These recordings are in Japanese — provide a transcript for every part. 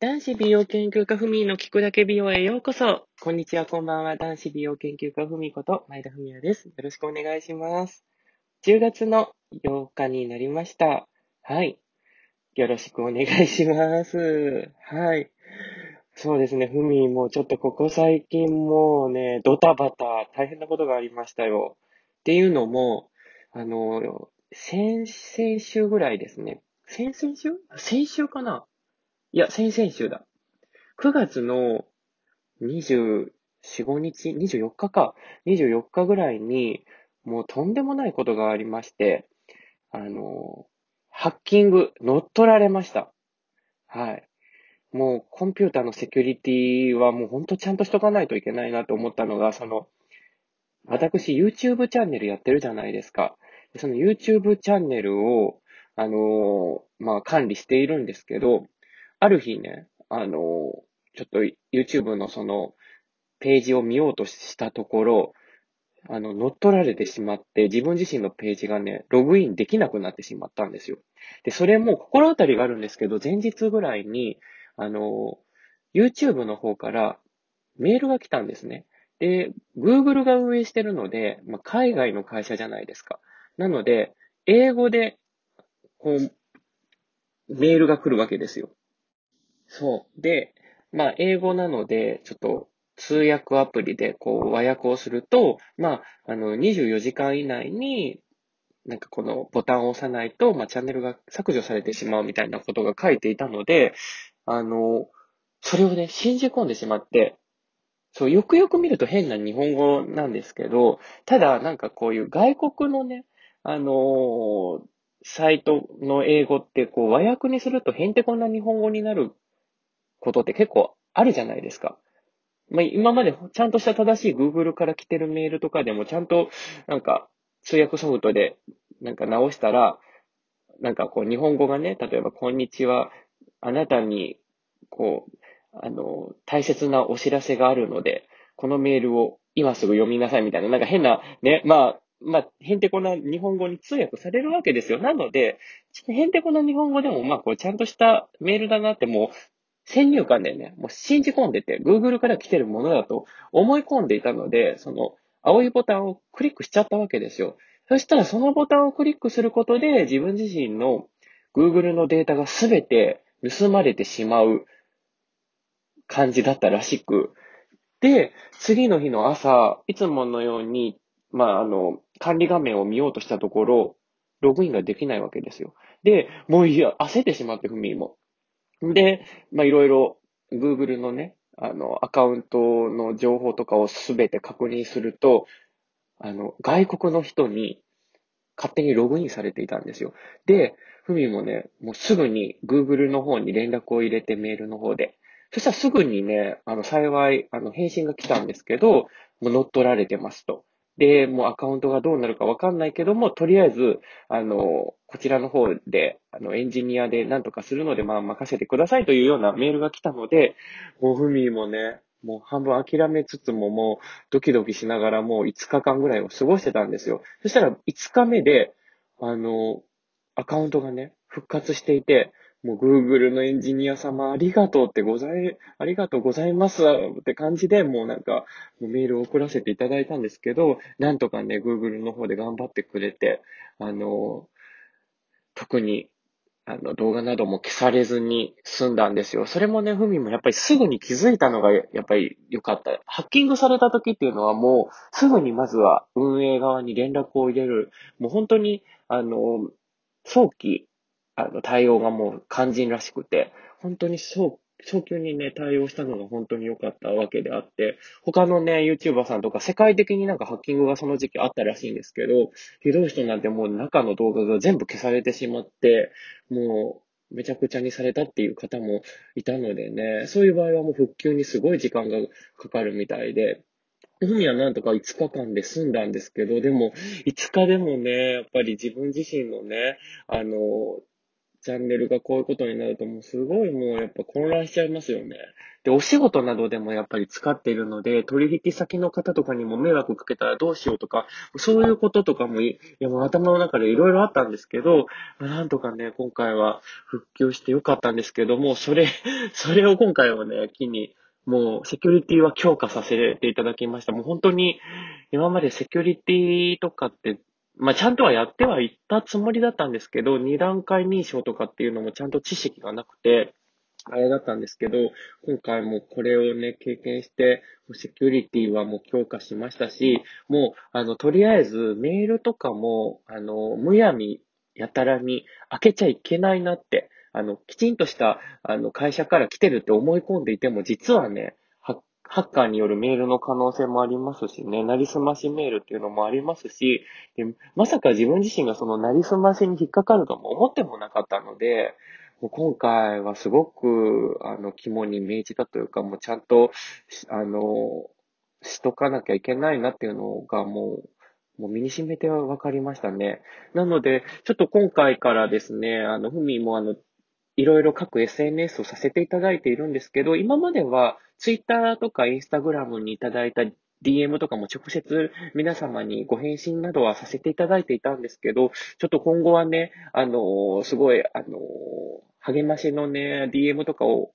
男子美容研究家ふみの聞くだけ美容へようこそ。こんにちは、こんばんは。男子美容研究家ふみこと前田ふみやです。よろしくお願いします。10月の8日になりました。はい。よろしくお願いします。はい。そうですね、ふみもちょっとここ最近もうね、ドタバタ大変なことがありましたよ。っていうのも、あの、先、先週ぐらいですね。先々週？先週かな？いや、先々週だ。9月の24、5日 ?24 日か。24日ぐらいに、もうとんでもないことがありまして、あの、ハッキング、乗っ取られました。はい。もうコンピューターのセキュリティはもうほんとちゃんとしとかないといけないなと思ったのが、その、私 YouTube チャンネルやってるじゃないですか。その YouTube チャンネルを、あのまあ、管理しているんですけど、ある日ね、あの、ちょっと YouTube のその、ページを見ようとしたところ、あの、乗っ取られてしまって、自分自身のページがね、ログインできなくなってしまったんですよ。で、それも心当たりがあるんですけど、前日ぐらいに、あの、YouTube の方からメールが来たんですね。で、Google が運営してるので、まあ、海外の会社じゃないですか。なので、英語で、こう、メールが来るわけですよ。そう。で、まあ、英語なので、ちょっと通訳アプリでこう和訳をすると、まあ、あの、24時間以内に、なんかこのボタンを押さないと、まあ、チャンネルが削除されてしまうみたいなことが書いていたので、あの、それをね、信じ込んでしまって、そう、よくよく見ると変な日本語なんですけど、ただなんかこういう外国のね、あのー、サイトの英語ってこう和訳にするとへんてこな日本語になることって結構あるじゃないですか。まあ、今までちゃんとした正しい Google から来てるメールとかでもちゃんとなんか通訳ソフトでなんか直したら、なんかこう日本語がね、例えばこんにちは、あなたにこう、あの、大切なお知らせがあるので、このメールを今すぐ読みなさいみたいな、なんか変な、ね、まあ、まあ、へんてこな日本語に通訳されるわけですよ。なので、へんてこな日本語でも、まあ、こう、ちゃんとしたメールだなってもう、先入観でね、もう信じ込んでて、Google から来てるものだと思い込んでいたので、その青いボタンをクリックしちゃったわけですよ。そしたらそのボタンをクリックすることで自分自身の Google のデータがすべて盗まれてしまう感じだったらしく、で、次の日の朝、いつものように、まあ、あの、管理画面を見ようとしたところ、ログインができないわけですよ。で、もういや、焦ってしまって、ふみも。で、まあ、いろいろ Google のね、あの、アカウントの情報とかをすべて確認すると、あの、外国の人に勝手にログインされていたんですよ。で、ふみもね、もうすぐに Google の方に連絡を入れてメールの方で。そしたらすぐにね、あの、幸い、あの、返信が来たんですけど、もう乗っ取られてますと。で、もうアカウントがどうなるかわかんないけども、とりあえず、あの、こちらの方で、あの、エンジニアで何とかするので、まあ、任せてくださいというようなメールが来たので、もうふみもね、もう半分諦めつつももうドキドキしながらもう5日間ぐらいを過ごしてたんですよ。そしたら5日目で、あの、アカウントがね、復活していて、もう Google のエンジニア様ありがとうってござい、ありがとうございますって感じで、もうなんか、メールを送らせていただいたんですけど、なんとかね、Google の方で頑張ってくれて、あの、特に、あの、動画なども消されずに済んだんですよ。それもね、ふみもやっぱりすぐに気づいたのがやっぱり良かった。ハッキングされた時っていうのはもう、すぐにまずは運営側に連絡を入れる。もう本当に、あの、早期あの、対応がもう肝心らしくて、本当に早、早急にね、対応したのが本当に良かったわけであって、他のね、YouTuber さんとか世界的になんかハッキングがその時期あったらしいんですけど、ひどい人なんてもう中の動画が全部消されてしまって、もう、めちゃくちゃにされたっていう方もいたのでね、そういう場合はもう復旧にすごい時間がかかるみたいで、海はなんとか5日間で済んだんですけど、でも5日でもね、やっぱり自分自身のね、あの、チャンネルがこういうことになるともうすごいもうやっぱ混乱しちゃいますよね。で、お仕事などでもやっぱり使っているので、取引先の方とかにも迷惑かけたらどうしようとか、そういうこととかもい、いやもう頭の中でいろいろあったんですけど、なんとかね、今回は復旧してよかったんですけども、それ、それを今回はね、機に、もうセキュリティは強化させていただきました。もう本当に今までセキュリティとかってまあ、ちゃんとはやってはいったつもりだったんですけど、二段階認証とかっていうのもちゃんと知識がなくて、あれだったんですけど、今回もこれをね、経験して、セキュリティはもう強化しましたし、もう、あの、とりあえずメールとかも、あの、むやみやたらに開けちゃいけないなって、あの、きちんとした、あの、会社から来てるって思い込んでいても、実はね、ハッカーによるメールの可能性もありますしね、なりすましメールっていうのもありますし、まさか自分自身がそのなりすましに引っかかるとも思ってもなかったので、もう今回はすごく、あの、肝に銘じたというか、もうちゃんと、あの、しとかなきゃいけないなっていうのがもう、もう身に染めて分かりましたね。なので、ちょっと今回からですね、あの、ふみもあの、いろいろ各 SNS をさせていただいているんですけど、今までは Twitter とか Instagram にいただいた DM とかも直接皆様にご返信などはさせていただいていたんですけど、ちょっと今後はね、あのすごい、あの励ましのね、DM とかを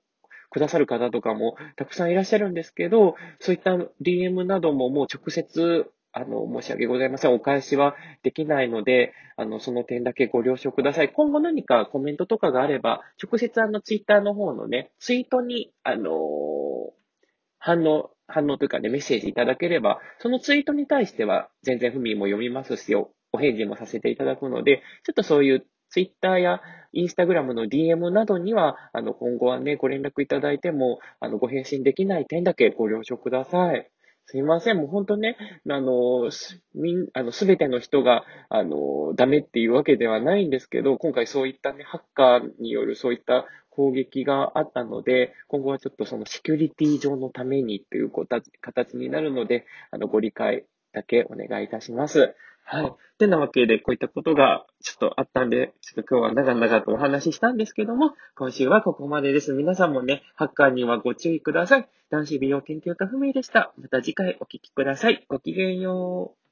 くださる方とかもたくさんいらっしゃるんですけど、そういった DM などももう直接あの、申し訳ございません。お返しはできないので、あの、その点だけご了承ください。今後何かコメントとかがあれば、直接あの、ツイッターの方のね、ツイートに、あのー、反応、反応というかね、メッセージいただければ、そのツイートに対しては、全然ふみも読みますし、お返事もさせていただくので、ちょっとそういうツイッターやインスタグラムの DM などには、あの、今後はね、ご連絡いただいても、あの、ご返信できない点だけご了承ください。すいません。もう本当ね、あの、す、みん、あの、すべての人が、あの、ダメっていうわけではないんですけど、今回そういったね、ハッカーによるそういった攻撃があったので、今後はちょっとそのセキュリティ上のためにという形になるので、あの、ご理解だけお願いいたします。はい。てなわけで、こういったことがちょっとあったんで、ちょっと今日は長々とお話ししたんですけども、今週はここまでです。皆さんもね、ハッカーにはご注意ください。男子美容研究家不明でした。また次回お聞きください。ごきげんよう。